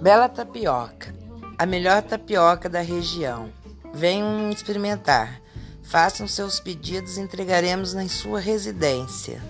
Bela Tapioca, a melhor tapioca da região. Venham experimentar. Façam seus pedidos e entregaremos na sua residência.